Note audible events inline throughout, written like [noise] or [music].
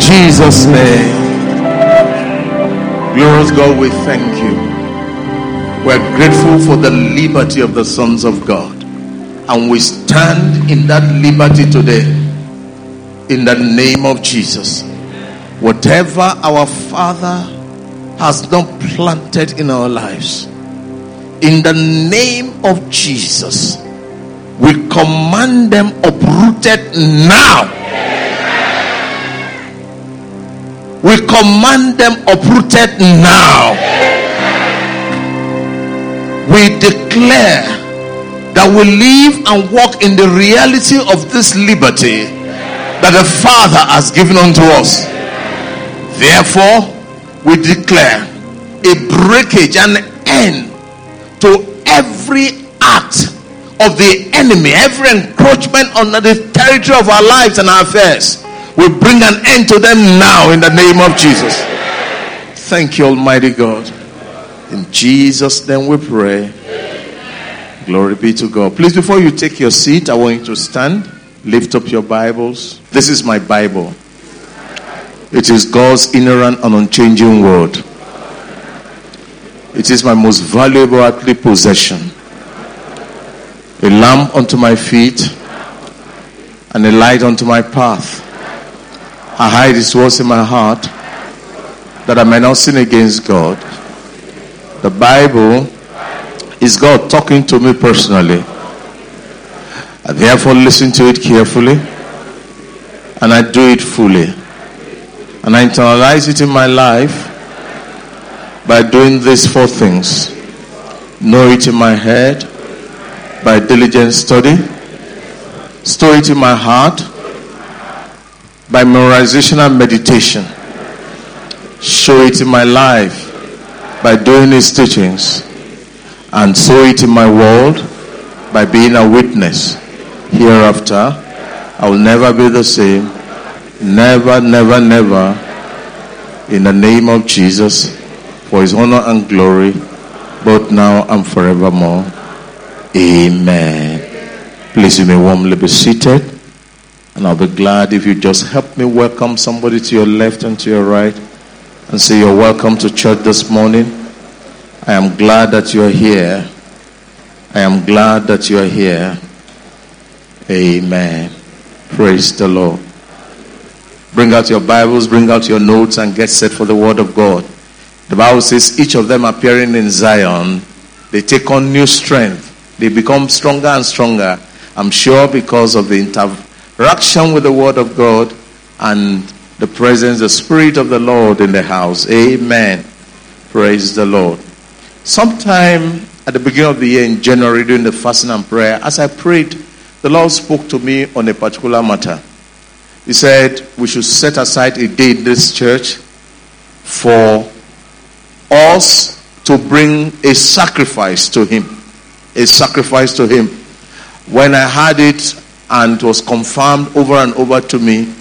Jesus' name. Glorious God, we thank you. We're grateful for the liberty of the sons of God. And we stand in that liberty today. In the name of Jesus. Whatever our Father has not planted in our lives, in the name of Jesus, we command them uprooted now. We command them uprooted now. We declare that we live and walk in the reality of this liberty that the Father has given unto us. Therefore, we declare a breakage and end to every act of the enemy, every encroachment on the territory of our lives and our affairs. We bring an end to them now in the name of Jesus. Thank you, Almighty God. In Jesus' name we pray. Glory be to God. Please, before you take your seat, I want you to stand. Lift up your Bibles. This is my Bible. It is God's inerrant and unchanging word. It is my most valuable earthly possession. A lamp unto my feet and a light unto my path. I hide his words in my heart that I may not sin against God. The Bible is God talking to me personally. I therefore listen to it carefully and I do it fully. And I internalize it in my life by doing these four things know it in my head by diligent study, store it in my heart by memorization and meditation. Show it in my life by doing his teachings. And sow it in my world by being a witness. Hereafter, I will never be the same. Never, never, never. In the name of Jesus, for his honor and glory, both now and forevermore. Amen. Please, you may warmly be seated. And I'll be glad if you just help me welcome somebody to your left and to your right and say, You're welcome to church this morning. I am glad that you're here. I am glad that you're here. Amen. Praise the Lord. Bring out your Bibles, bring out your notes, and get set for the Word of God. The Bible says, each of them appearing in Zion, they take on new strength. They become stronger and stronger. I'm sure because of the inter- interaction with the Word of God and the presence, the Spirit of the Lord in the house. Amen. Praise the Lord. Sometime at the beginning of the year in January during the fasting and prayer, as I prayed, the Lord spoke to me on a particular matter. He said we should set aside a day in this church for us to bring a sacrifice to Him. A sacrifice to Him. When I had it, and was confirmed over and over to me.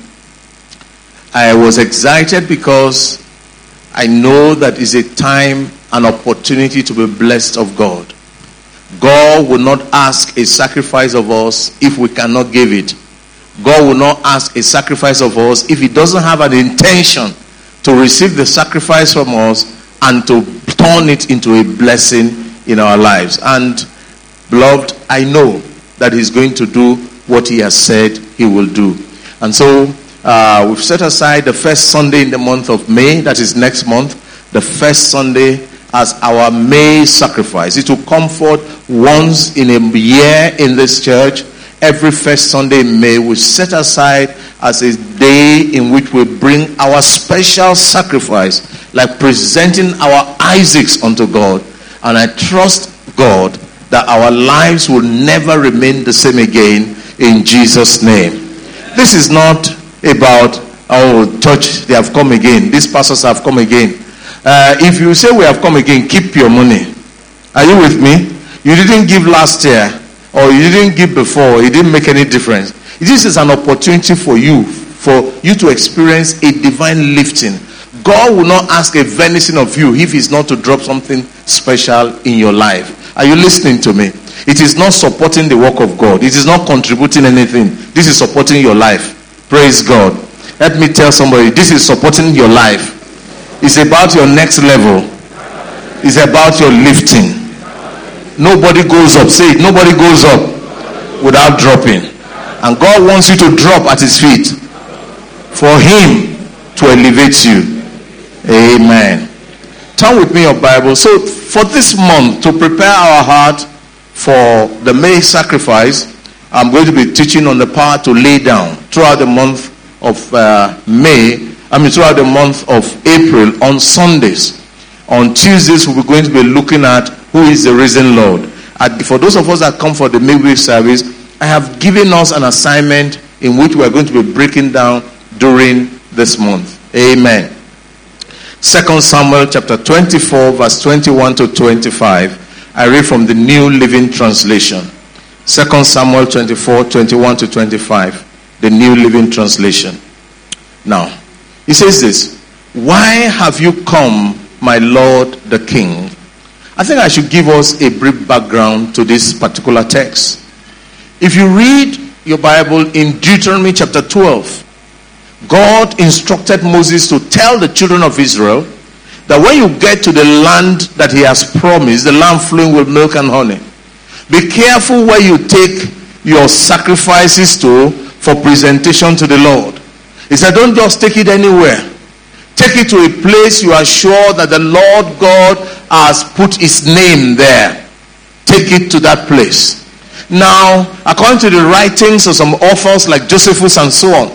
I was excited because I know that is a time and opportunity to be blessed of God. God will not ask a sacrifice of us if we cannot give it. God will not ask a sacrifice of us if He doesn't have an intention to receive the sacrifice from us and to turn it into a blessing in our lives. And, beloved, I know that He's going to do what he has said he will do. And so uh, we've set aside the first Sunday in the month of May, that is next month, the first Sunday as our May sacrifice. It will come forth once in a year in this church. Every first Sunday in May, we set aside as a day in which we bring our special sacrifice, like presenting our Isaacs unto God. And I trust God that our lives will never remain the same again in Jesus' name. This is not about, oh, church, they have come again. These pastors have come again. Uh, if you say we have come again, keep your money. Are you with me? You didn't give last year, or you didn't give before, it didn't make any difference. This is an opportunity for you, for you to experience a divine lifting. God will not ask a venison of you if He's not to drop something special in your life. Are you listening to me? It is not supporting the work of God. It is not contributing anything. This is supporting your life. Praise God. Let me tell somebody this is supporting your life. It's about your next level. It's about your lifting. Nobody goes up. Say it. Nobody goes up without dropping. And God wants you to drop at his feet for him to elevate you. Amen. Turn with me your Bible. So for this month, to prepare our heart for the May sacrifice, I'm going to be teaching on the power to lay down throughout the month of uh, May. I mean, throughout the month of April on Sundays. On Tuesdays, we're going to be looking at who is the risen Lord. And for those of us that come for the midweek service, I have given us an assignment in which we are going to be breaking down during this month. Amen. Second Samuel chapter 24, verse 21 to 25. I read from the New Living Translation. Second Samuel 24, 21 to 25. The New Living Translation. Now, he says this Why have you come my Lord the King. I think I should give us a brief background to this particular text. If you read your Bible in Deuteronomy chapter 12, God instructed Moses to tell the children of Israel that when you get to the land that he has promised, the land flowing with milk and honey, be careful where you take your sacrifices to for presentation to the Lord. He said, don't just take it anywhere. Take it to a place you are sure that the Lord God has put his name there. Take it to that place. Now, according to the writings of some authors like Josephus and so on,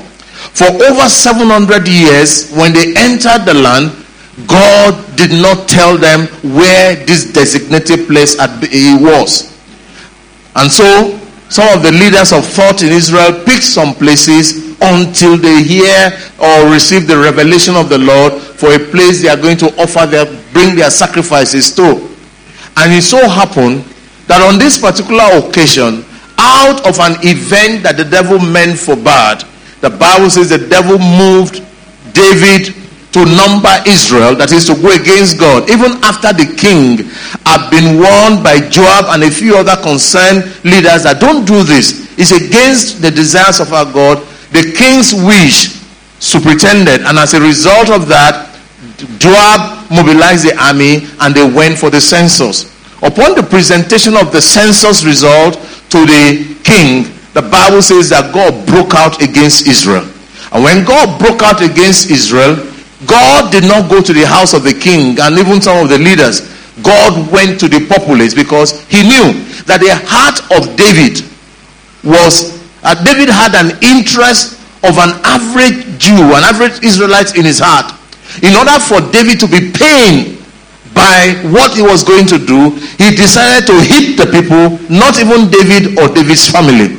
for over 700 years, when they entered the land, God did not tell them where this designated place was. And so, some of the leaders of thought in Israel picked some places until they hear or receive the revelation of the Lord for a place they are going to offer their bring their sacrifices to. And it so happened that on this particular occasion, out of an event that the devil meant for bad, the Bible says the devil moved David to number Israel, that is to go against God, even after the king had been warned by Joab and a few other concerned leaders that don't do this. It's against the desires of our God the king's wish superintended, and as a result of that, Joab mobilized the army and they went for the census. Upon the presentation of the census result to the king, the Bible says that God broke out against Israel. And when God broke out against Israel, God did not go to the house of the king and even some of the leaders. God went to the populace because he knew that the heart of David was uh, David had an interest of an average Jew, an average Israelite in his heart. In order for David to be pained by what he was going to do, he decided to hit the people, not even David or David's family.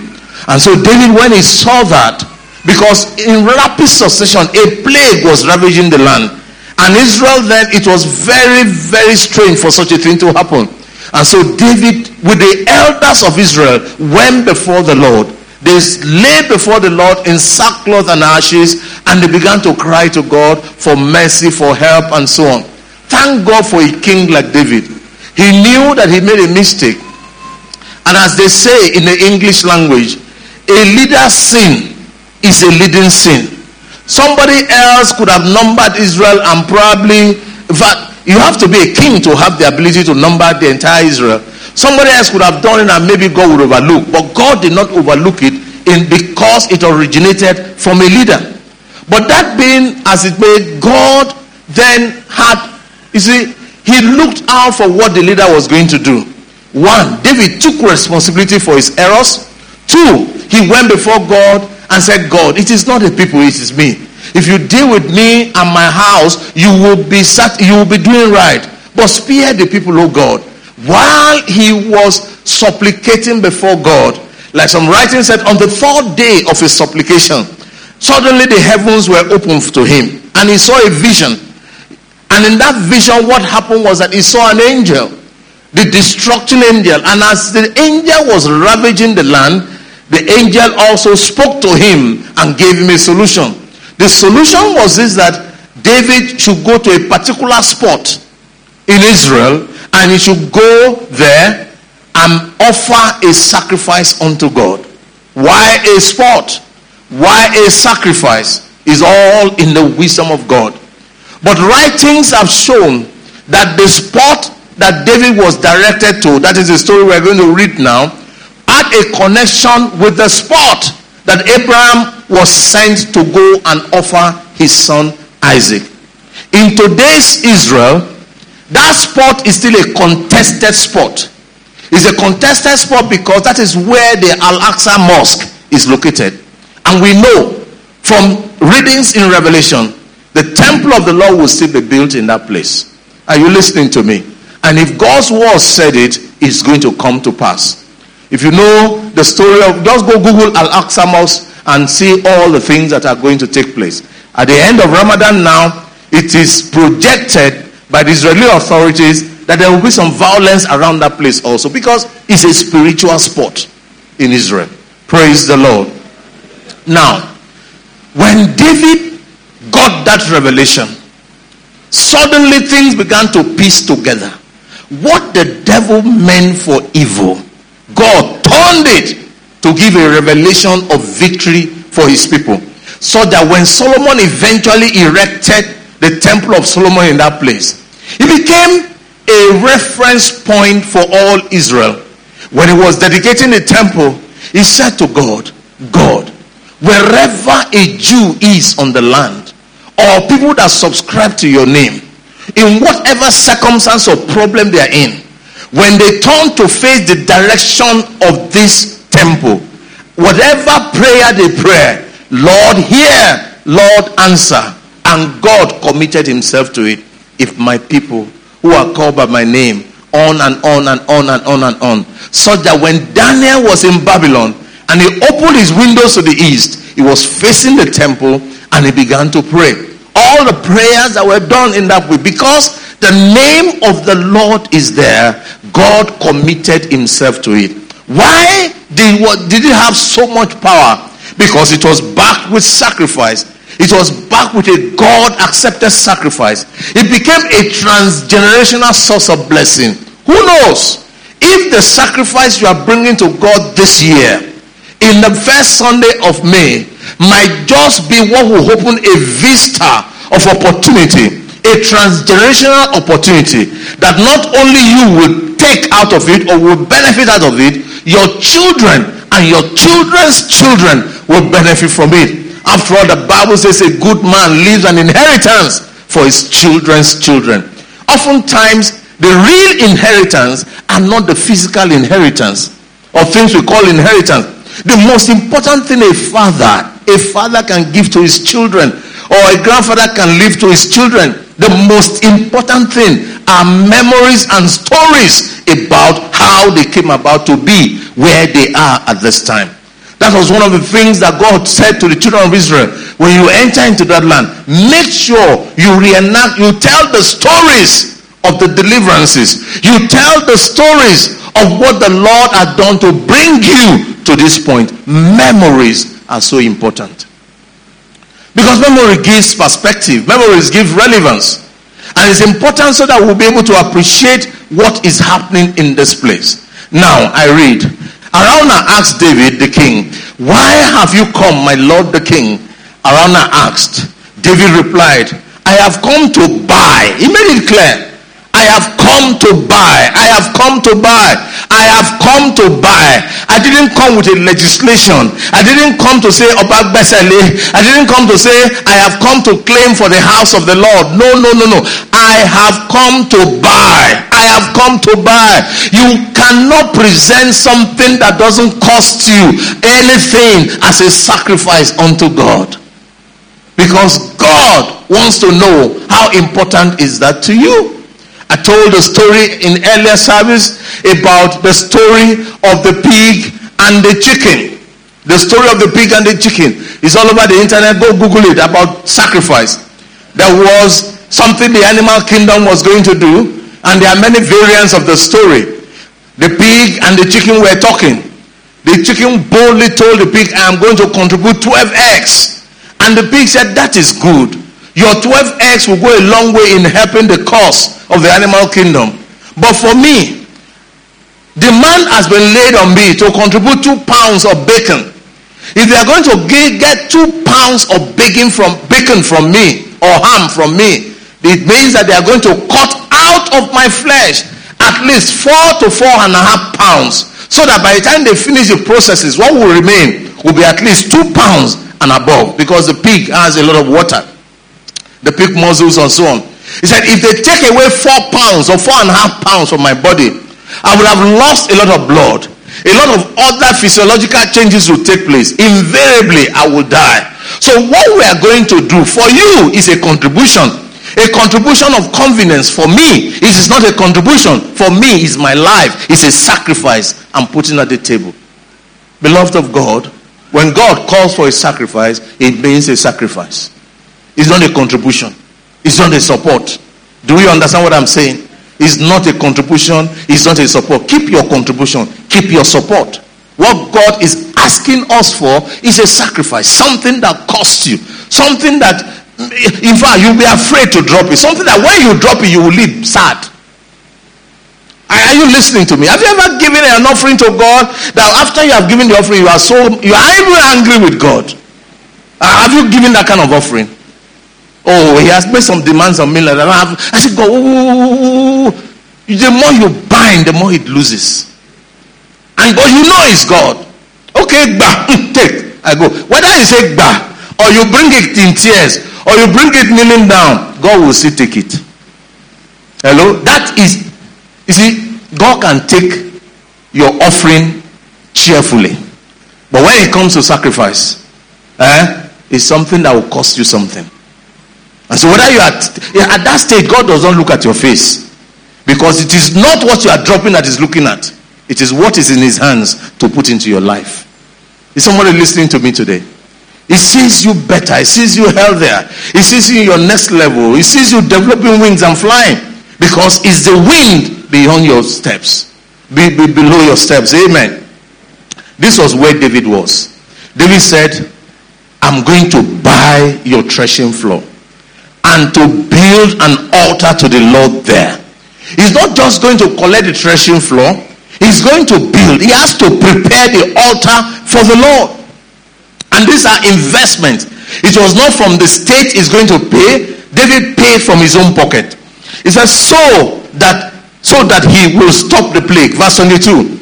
And so David, when he saw that, because in rapid succession, a plague was ravaging the land. And Israel then, it was very, very strange for such a thing to happen. And so David, with the elders of Israel, went before the Lord they lay before the Lord in sackcloth and ashes and they began to cry to God for mercy, for help, and so on. Thank God for a king like David. He knew that he made a mistake. And as they say in the English language, a leader's sin is a leading sin. Somebody else could have numbered Israel and probably, you have to be a king to have the ability to number the entire Israel. Somebody else could have done it and maybe God would overlook. But God did not overlook it in because it originated from a leader. But that being as it may, God then had, you see, he looked out for what the leader was going to do. One, David took responsibility for his errors. Two, he went before God and said, God, it is not the people, it is me. If you deal with me and my house, you will be sat, you will be doing right. But spare the people, oh God while he was supplicating before God, like some writing said, on the third day of his supplication, suddenly the heavens were opened to him and he saw a vision. And in that vision, what happened was that he saw an angel, the destruction angel. And as the angel was ravaging the land, the angel also spoke to him and gave him a solution. The solution was this that David should go to a particular spot in Israel and he should go there and offer a sacrifice unto God. Why a spot? Why a sacrifice? is all in the wisdom of God. But writings have shown that the spot that David was directed to, that is the story we're going to read now, had a connection with the spot that Abraham was sent to go and offer his son Isaac. In today's Israel, that spot is still a contested spot. It's a contested spot because that is where the Al Aqsa Mosque is located. And we know from readings in Revelation, the temple of the Lord will still be built in that place. Are you listening to me? And if God's word said it, it's going to come to pass. If you know the story of, just go Google Al Aqsa Mosque and see all the things that are going to take place. At the end of Ramadan now, it is projected by the Israeli authorities that there will be some violence around that place also because it's a spiritual spot in Israel. Praise the Lord. Now, when David got that revelation, suddenly things began to piece together. What the devil meant for evil, God turned it to give a revelation of victory for his people. So that when Solomon eventually erected the temple of Solomon in that place, it became a reference point for all Israel. When he was dedicating the temple, he said to God, God, wherever a Jew is on the land, or people that subscribe to your name, in whatever circumstance or problem they are in, when they turn to face the direction of this temple. Whatever prayer they pray, Lord hear, Lord answer. And God committed himself to it. If my people who are called by my name, on and on and on and on and on. So that when Daniel was in Babylon and he opened his windows to the east, he was facing the temple and he began to pray. All the prayers that were done in that way, because the name of the Lord is there, God committed himself to it. Why did, what, did it have so much power? Because it was backed with sacrifice. It was backed with a God accepted sacrifice. It became a transgenerational source of blessing. Who knows? If the sacrifice you are bringing to God this year, in the first Sunday of May, might just be what will open a vista of opportunity, a transgenerational opportunity that not only you will take out of it or will benefit out of it, your children and your children's children will benefit from it. After all, the Bible says a good man leaves an inheritance for his children's children. Oftentimes, the real inheritance are not the physical inheritance or things we call inheritance. The most important thing a father, a father can give to his children or a grandfather can leave to his children. The most important thing are memories and stories about how they came about to be where they are at this time. That was one of the things that God said to the children of Israel. When you enter into that land, make sure you reenact, you tell the stories of the deliverances. You tell the stories of what the Lord had done to bring you to this point. Memories are so important. Because memory gives perspective, memories give relevance. And it's important so that we'll be able to appreciate what is happening in this place. Now, I read. Araunah asked David the king, Why have you come, my lord the king? Araunah asked. David replied, I have come to buy. He made it clear. I have come to buy. I have come to buy. I have come to buy. I didn't come with a legislation. I didn't come to say Obag Besele. I didn't come to say I have come to claim for the house of the Lord. No, no, no, no. I have come to buy. I have come to buy. You cannot present something that doesn't cost you anything as a sacrifice unto God. Because God wants to know how important is that to you. I told a story in earlier service about the story of the pig and the chicken. The story of the pig and the chicken is all over the internet. Go Google it about sacrifice. There was something the animal kingdom was going to do, and there are many variants of the story. The pig and the chicken were talking. The chicken boldly told the pig, I am going to contribute 12 eggs. And the pig said, That is good. Your 12 eggs will go a long way in helping the cause of the animal kingdom. But for me, demand has been laid on me to contribute two pounds of bacon. If they are going to get two pounds of bacon from bacon from me or ham from me, it means that they are going to cut out of my flesh at least four to four and a half pounds. So that by the time they finish the processes, what will remain will be at least two pounds and above because the pig has a lot of water. The pig muscles and so on. He said, if they take away four pounds or four and a half pounds from my body, I would have lost a lot of blood. A lot of other physiological changes will take place. Invariably, I will die. So, what we are going to do for you is a contribution. A contribution of convenience for me. It is not a contribution. For me, is my life. It's a sacrifice I'm putting at the table. Beloved of God, when God calls for a sacrifice, it means a sacrifice. It's not a contribution. It's not a support. Do you understand what I'm saying? It's not a contribution. It's not a support. Keep your contribution. Keep your support. What God is asking us for is a sacrifice. Something that costs you. Something that, in fact, you'll be afraid to drop it. Something that when you drop it, you will leave sad. Are you listening to me? Have you ever given an offering to God that after you have given the offering, you are so you are even angry with God? Uh, have you given that kind of offering? Oh, he has made some demands on me like that. I said, God, ooh, the more you bind, the more it loses. And but you know it's God. Okay, bah, [laughs] take. I go. Whether you say bah, or you bring it in tears, or you bring it kneeling down, God will still take it. Hello? That is, you see, God can take your offering cheerfully. But when it comes to sacrifice, eh, it's something that will cost you something. And so whether you are at that stage, God does not look at your face. Because it is not what you are dropping that is looking at. It is what is in his hands to put into your life. Is somebody listening to me today? He sees you better. He sees you healthier. He sees you in your next level. He sees you developing wings and flying. Because it's the wind beyond your steps. Be, be below your steps. Amen. This was where David was. David said, I'm going to buy your threshing floor and to build an altar to the Lord there. He's not just going to collect the threshing floor, he's going to build. He has to prepare the altar for the Lord. And these are investments. It was not from the state is going to pay. David paid from his own pocket. He says, so that so that he will stop the plague. Verse 22.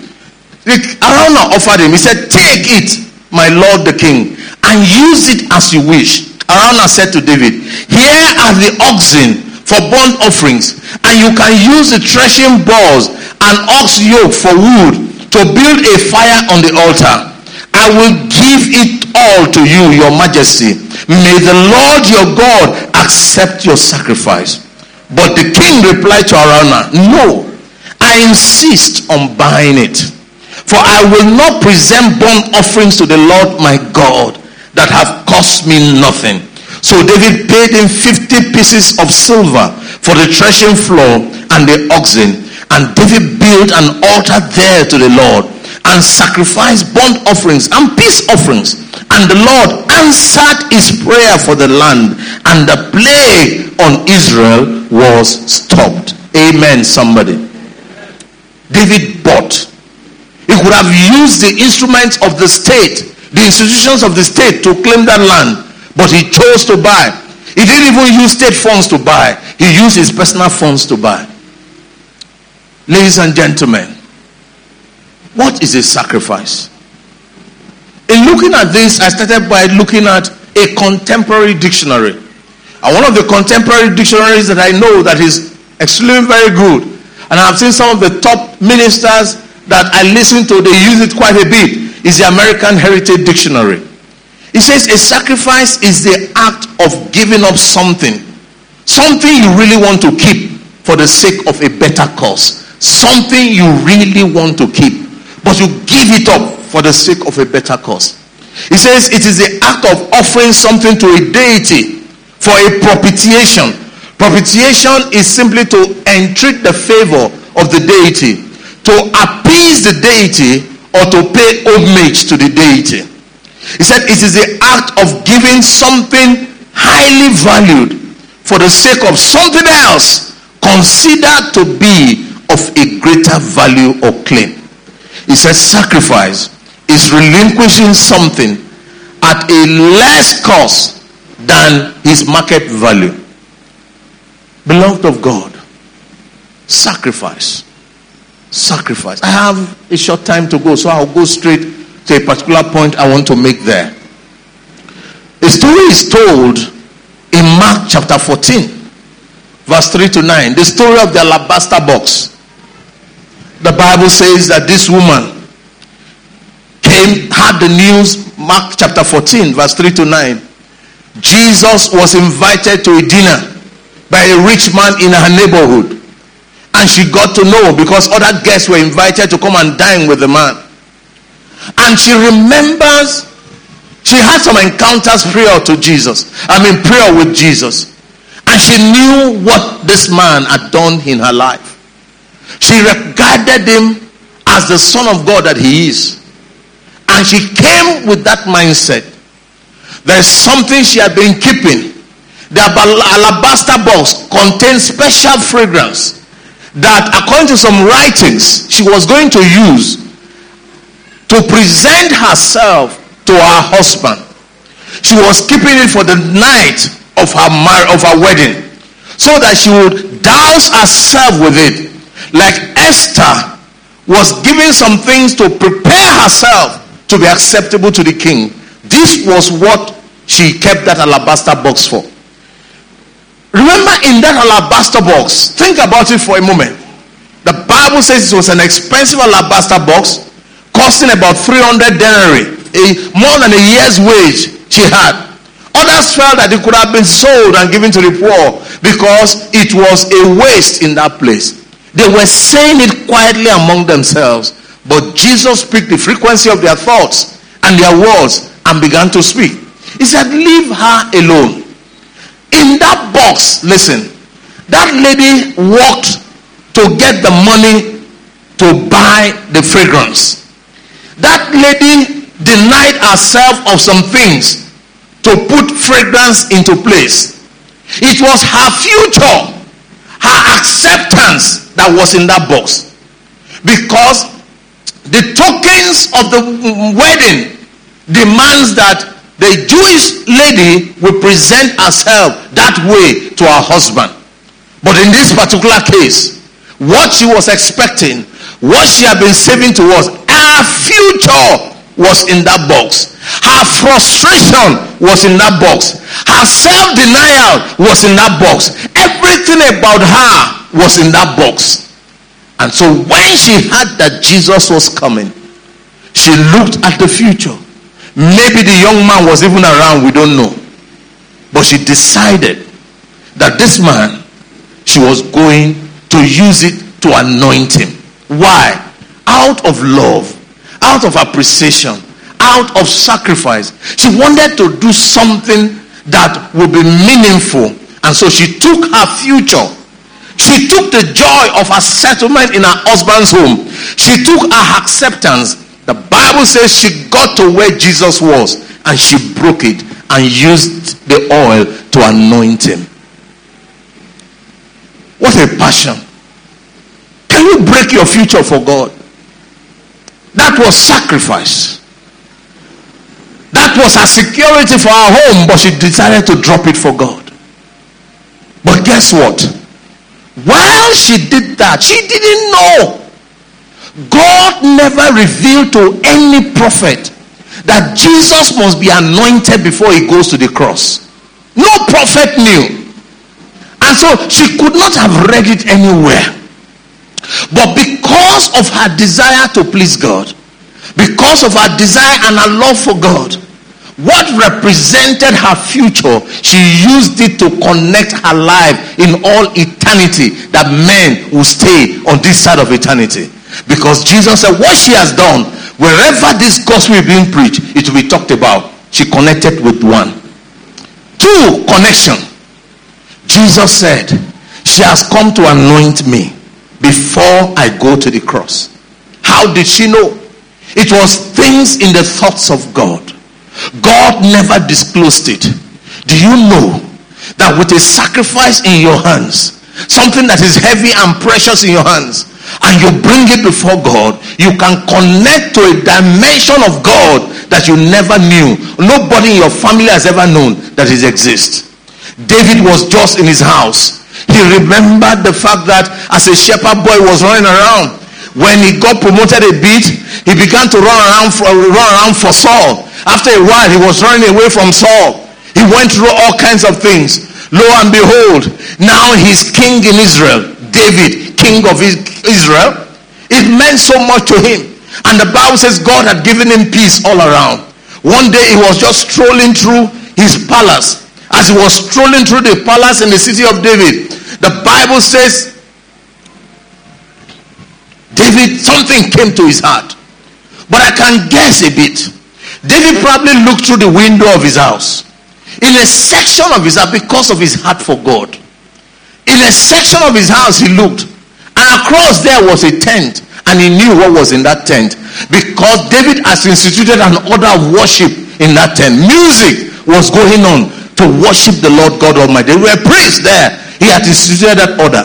Araunah offered him. He said, Take it, my lord the king, and use it as you wish. Araunah said to David, Here are the oxen for burnt offerings, and you can use the threshing balls and ox yoke for wood to build a fire on the altar. I will give it all to you, your majesty. May the Lord your God accept your sacrifice. But the king replied to Araunah, No, I insist on buying it. For I will not present burnt offerings to the Lord my God that have cost me nothing. So David paid him 50 pieces of silver for the threshing floor and the oxen. And David built an altar there to the Lord and sacrificed burnt offerings and peace offerings. And the Lord answered his prayer for the land, and the plague on Israel was stopped. Amen, somebody. David bought. He could have used the instruments of the state the institutions of the state to claim that land, but he chose to buy. He didn't even use state funds to buy, he used his personal funds to buy. Ladies and gentlemen, what is a sacrifice? In looking at this, I started by looking at a contemporary dictionary. And one of the contemporary dictionaries that I know that is extremely very good, and I've seen some of the top ministers that I listen to, they use it quite a bit is the American Heritage Dictionary. It says a sacrifice is the act of giving up something, something you really want to keep for the sake of a better cause, something you really want to keep, but you give it up for the sake of a better cause. It says it is the act of offering something to a deity for a propitiation. Propitiation is simply to entreat the favor of the deity, to appease the deity or to pay homage to the deity. He said it is the act of giving something highly valued for the sake of something else considered to be of a greater value or claim. He says sacrifice is relinquishing something at a less cost than his market value. Beloved of God, sacrifice. Sacrifice. I have a short time to go, so I'll go straight to a particular point I want to make there. The story is told in Mark chapter 14, verse 3 to 9. The story of the alabaster box. The Bible says that this woman came, had the news, Mark chapter 14, verse 3 to 9. Jesus was invited to a dinner by a rich man in her neighborhood. And she got to know because other guests were invited to come and dine with the man. And she remembers she had some encounters prior to Jesus. I mean, prayer with Jesus. And she knew what this man had done in her life. She regarded him as the Son of God that he is. And she came with that mindset. There's something she had been keeping. The alabaster box contained special fragrance that, according to some writings, she was going to use to present herself to her husband. She was keeping it for the night of her mar- of her wedding, so that she would douse herself with it, like Esther was giving some things to prepare herself to be acceptable to the king. This was what she kept that alabaster box for. Remember, in that alabaster box, think about it for a moment. The Bible says it was an expensive alabaster box costing about 300 denarii a, more than a year's wage she had. Others felt that it could have been sold and given to the poor because it was a waste in that place. They were saying it quietly among themselves, but Jesus picked the frequency of their thoughts and their words and began to speak. He said, Leave her alone. In that box, listen, that lady walked to get the money to buy the fragrance. That lady denied herself of some things to put fragrance into place. It was her future, her acceptance that was in that box. Because the tokens of the wedding demands that the Jewish lady will present herself that way to her husband. But in this particular case, what she was expecting, what she had been saving towards, her future was in that box. Her frustration was in that box. Her self denial was in that box. Everything about her was in that box. And so when she heard that Jesus was coming, she looked at the future. Maybe the young man was even around, we don't know. But she decided that this man, she was going to use it to anoint him. Why? Out of love out of appreciation, out of sacrifice. She wanted to do something that would be meaningful. And so she took her future. She took the joy of her settlement in her husband's home. She took her acceptance. The Bible says she got to where Jesus was and she broke it and used the oil to anoint him. What a passion. Can you break your future for God? That was sacrifice. That was her security for her home, but she decided to drop it for God. But guess what? While she did that, she didn't know. God never revealed to any prophet that Jesus must be anointed before he goes to the cross. No prophet knew. And so she could not have read it anywhere. But because of her desire to please God, because of her desire and her love for God, what represented her future, she used it to connect her life in all eternity that men will stay on this side of eternity. Because Jesus said, What she has done, wherever this gospel is being preached, it will be talked about. She connected with one. Two, connection. Jesus said, She has come to anoint me before I go to the cross. How did she know? It was things in the thoughts of God. God never disclosed it. Do you know that with a sacrifice in your hands, something that is heavy and precious in your hands, and you bring it before God, you can connect to a dimension of God that you never knew. Nobody in your family has ever known that it exists. David was just in his house. He remembered the fact that as a shepherd boy was running around, when he got promoted a bit, he began to run around for, run around for Saul. After a while, he was running away from Saul. He went through all kinds of things. Lo and behold, now he's king in Israel. David, king of Israel. It meant so much to him. And the Bible says God had given him peace all around. One day he was just strolling through his palace. As he was strolling through the palace in the city of David, the Bible says David, something came to his heart. But I can guess a bit. David probably looked through the window of his house. In a section of his house, because of his heart for God. In a section of his house, he looked. And across there was a tent. And he knew what was in that tent. Because David has instituted an order of worship in that tent. Music was going on to worship the Lord God Almighty. There were priests there. He had instituted that order.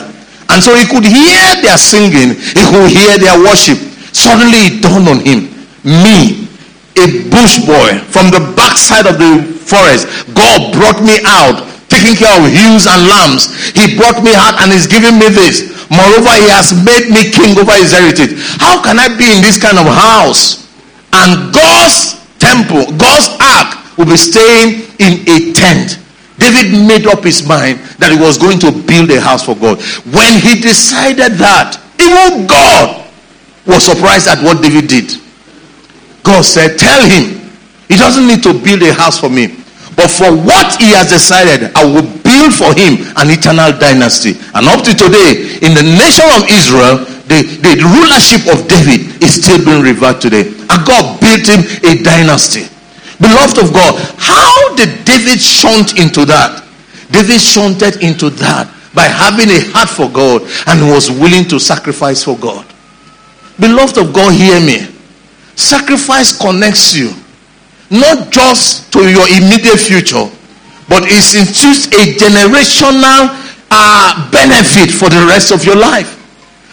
And so he could hear their singing, he could hear their worship. Suddenly it dawned on him, me, a bush boy from the backside of the forest, God brought me out, taking care of ewes and lambs. He brought me out and is giving me this. Moreover, he has made me king over his heritage. How can I be in this kind of house? And God's temple, God's ark will be staying in a tent. David made up his mind that he was going to build a house for God. When he decided that, even God was surprised at what David did. God said, Tell him, he doesn't need to build a house for me. But for what he has decided, I will build for him an eternal dynasty. And up to today, in the nation of Israel, the, the rulership of David is still being revered today. And God built him a dynasty. Beloved of God, how did David shunt into that? David shunted into that by having a heart for God and was willing to sacrifice for God. Beloved of God, hear me. Sacrifice connects you not just to your immediate future, but it institutes a generational uh, benefit for the rest of your life.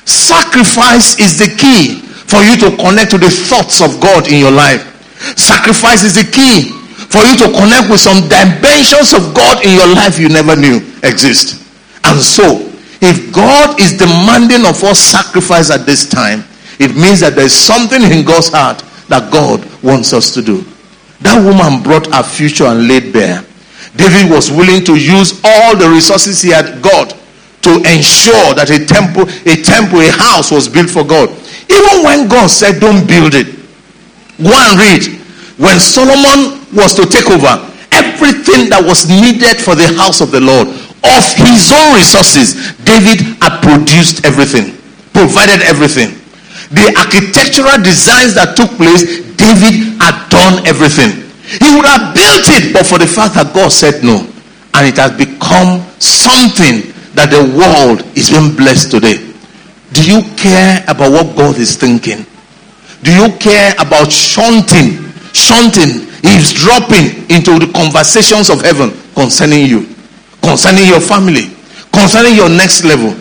Sacrifice is the key for you to connect to the thoughts of God in your life. Sacrifice is the key for you to connect with some dimensions of God in your life you never knew exist. And so, if God is demanding of us sacrifice at this time, it means that there is something in God's heart that God wants us to do. That woman brought her future and laid bare. David was willing to use all the resources he had got to ensure that a temple, a temple, a house was built for God. Even when God said, Don't build it, Go and read. When Solomon was to take over, everything that was needed for the house of the Lord, of his own resources, David had produced everything, provided everything. The architectural designs that took place, David had done everything. He would have built it, but for the fact that God said no. And it has become something that the world is being blessed today. Do you care about what God is thinking? Do you care about shunting, shunting, dropping into the conversations of heaven concerning you, concerning your family, concerning your next level?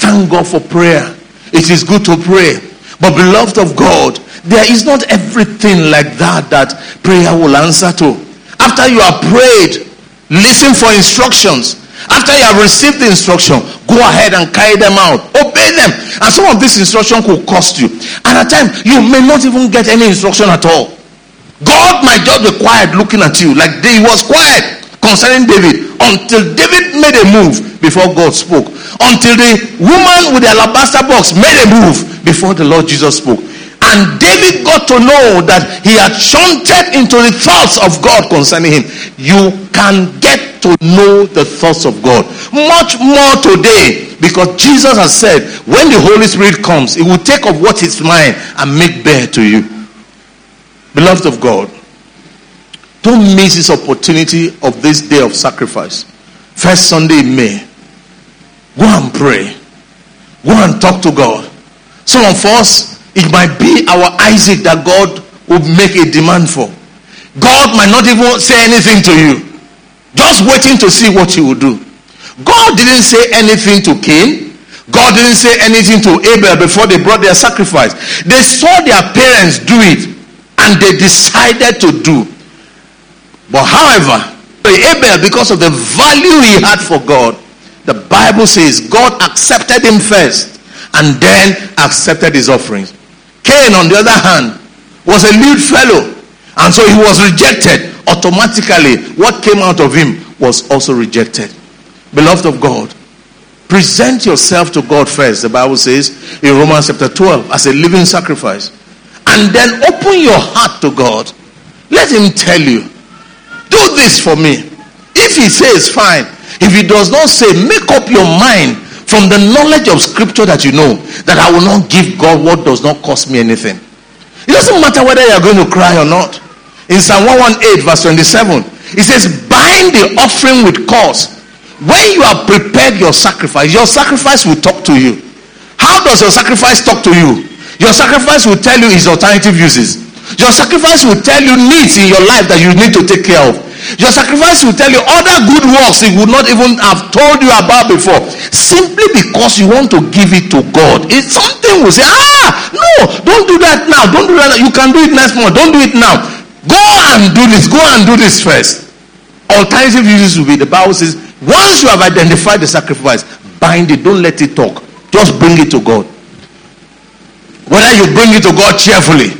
Thank God for prayer. It is good to pray. But beloved of God, there is not everything like that that prayer will answer to. After you have prayed, listen for instructions. After you have received the instruction, go ahead and carry them out. Obey them. And some of this instruction could cost you. And at times, you may not even get any instruction at all. God might just be quiet looking at you, like he was quiet concerning David until David made a move before God spoke. Until the woman with the alabaster box made a move before the Lord Jesus spoke. And David got to know that he had shunted into the thoughts of God concerning him. You can get to know the thoughts of God much more today because Jesus has said when the Holy Spirit comes, he will take of what is mine and make bare to you. Beloved of God, don't miss this opportunity of this day of sacrifice. First Sunday in May. Go and pray. Go and talk to God. Some of us it might be our Isaac that God will make a demand for. God might not even say anything to you. Just waiting to see what he will do. God didn't say anything to Cain. God didn't say anything to Abel before they brought their sacrifice. They saw their parents do it and they decided to do. But however, Abel, because of the value he had for God, the Bible says God accepted him first and then accepted his offerings. Cain, on the other hand, was a lewd fellow and so he was rejected. Automatically, what came out of him was also rejected. Beloved of God, present yourself to God first, the Bible says in Romans chapter 12, as a living sacrifice. And then open your heart to God. Let Him tell you, do this for me. If He says, fine. If He does not say, make up your mind from the knowledge of Scripture that you know that I will not give God what does not cost me anything. It doesn't matter whether you are going to cry or not. In Psalm 118, verse 27, it says, bind the offering with cause. When you have prepared your sacrifice, your sacrifice will talk to you. How does your sacrifice talk to you? Your sacrifice will tell you its alternative uses. Your sacrifice will tell you needs in your life that you need to take care of. Your sacrifice will tell you other good works it would not even have told you about before. Simply because you want to give it to God. It's something will say, ah, no, don't do that now. Don't do that. You can do it next month. Don't do it now. Go and do this. Go and do this first. Alternative uses will be the Bible says, once you have identified the sacrifice, bind it. Don't let it talk. Just bring it to God. Whether you bring it to God cheerfully,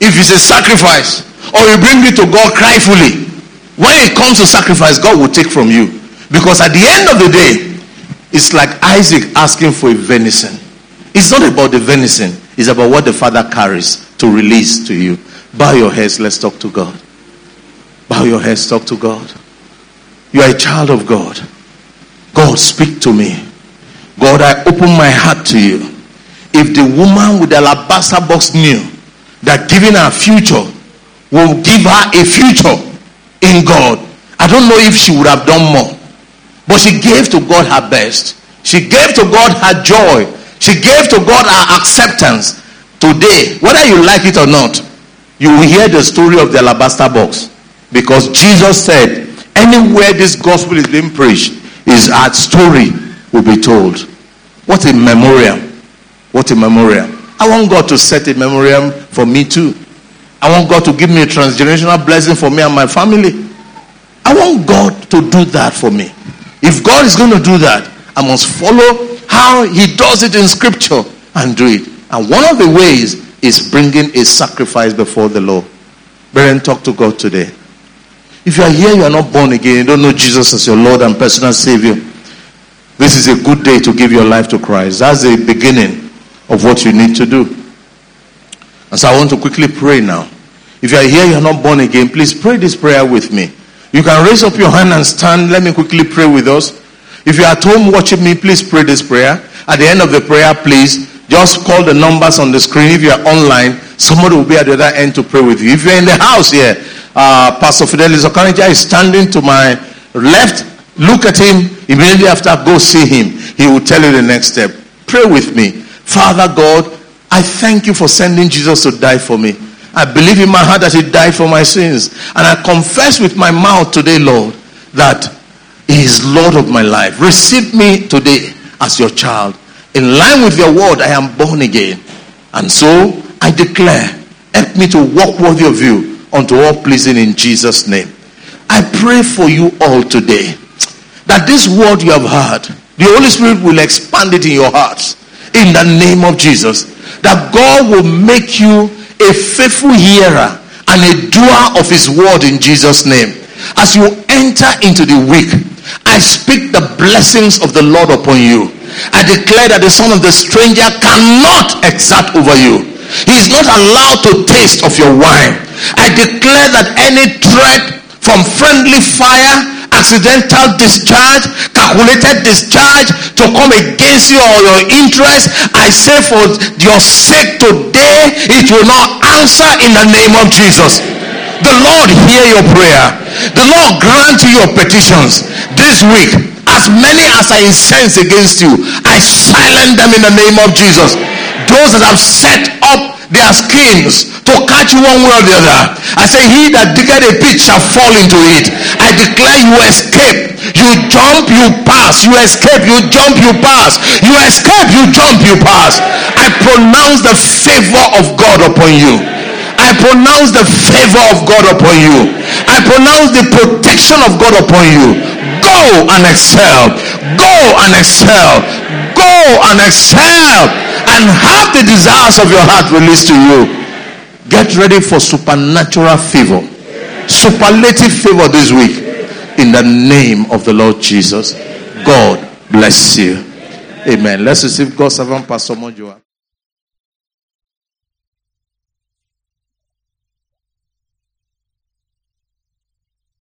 if it's a sacrifice, or you bring it to God cryfully, when it comes to sacrifice, God will take from you. Because at the end of the day, it's like Isaac asking for a venison. It's not about the venison, it's about what the father carries to release to you. Bow your heads, let's talk to God. Bow your heads, talk to God. You are a child of God. God, speak to me. God, I open my heart to you. If the woman with the alabaster box knew that giving her future will give her a future in God, I don't know if she would have done more. But she gave to God her best. She gave to God her joy. She gave to God her acceptance. Today, whether you like it or not, you will hear the story of the alabaster box. Because Jesus said, anywhere this gospel is being preached, his art story will be told. What a memorial. What a memorial. I want God to set a memorial for me too. I want God to give me a transgenerational blessing for me and my family. I want God to do that for me. If God is going to do that, I must follow how He does it in Scripture and do it. And one of the ways is bringing a sacrifice before the Lord. Brethren, talk to God today. If you are here, you are not born again, you don't know Jesus as your Lord and personal Savior, this is a good day to give your life to Christ. That's the beginning of what you need to do. And so I want to quickly pray now. If you are here, you are not born again, please pray this prayer with me. You can raise up your hand and stand. Let me quickly pray with us. If you are at home watching me, please pray this prayer. At the end of the prayer, please just call the numbers on the screen. If you are online, somebody will be at the other end to pray with you. If you're in the house here, uh, Pastor Fidelis Okanija is standing to my left. Look at him. Immediately after, go see him. He will tell you the next step. Pray with me. Father God, I thank you for sending Jesus to die for me. I believe in my heart that he died for my sins. And I confess with my mouth today, Lord, that he is Lord of my life. Receive me today as your child. In line with your word, I am born again. And so I declare, help me to walk worthy of you unto all pleasing in Jesus' name. I pray for you all today that this word you have heard, the Holy Spirit will expand it in your hearts in the name of Jesus. That God will make you a faithful hearer and a doer of his word in Jesus' name. As you enter into the week, I speak the blessings of the Lord upon you. I declare that the son of the stranger cannot exert over you. He is not allowed to taste of your wine. I declare that any threat from friendly fire, accidental discharge, calculated discharge to come against you or your interest, I say for your sake today, it will not answer in the name of Jesus. The Lord hear your prayer. The Lord grant you your petitions this week. As many as are incensed against you, I silence them in the name of Jesus. Those that have set up their schemes to catch you one way or the other. I say, He that diggeth a pit shall fall into it. I declare you escape. You jump, you pass. You escape, you jump, you pass. You escape, you jump, you pass. I pronounce the favor of God upon you. I pronounce the favor of God upon you. I pronounce the protection of God upon you. Go and excel. Go and excel. Go and excel. And have the desires of your heart released to you. Get ready for supernatural favor. Superlative favor this week. In the name of the Lord Jesus. God bless you. Amen. Let's receive God's servant, Pastor Mojoa.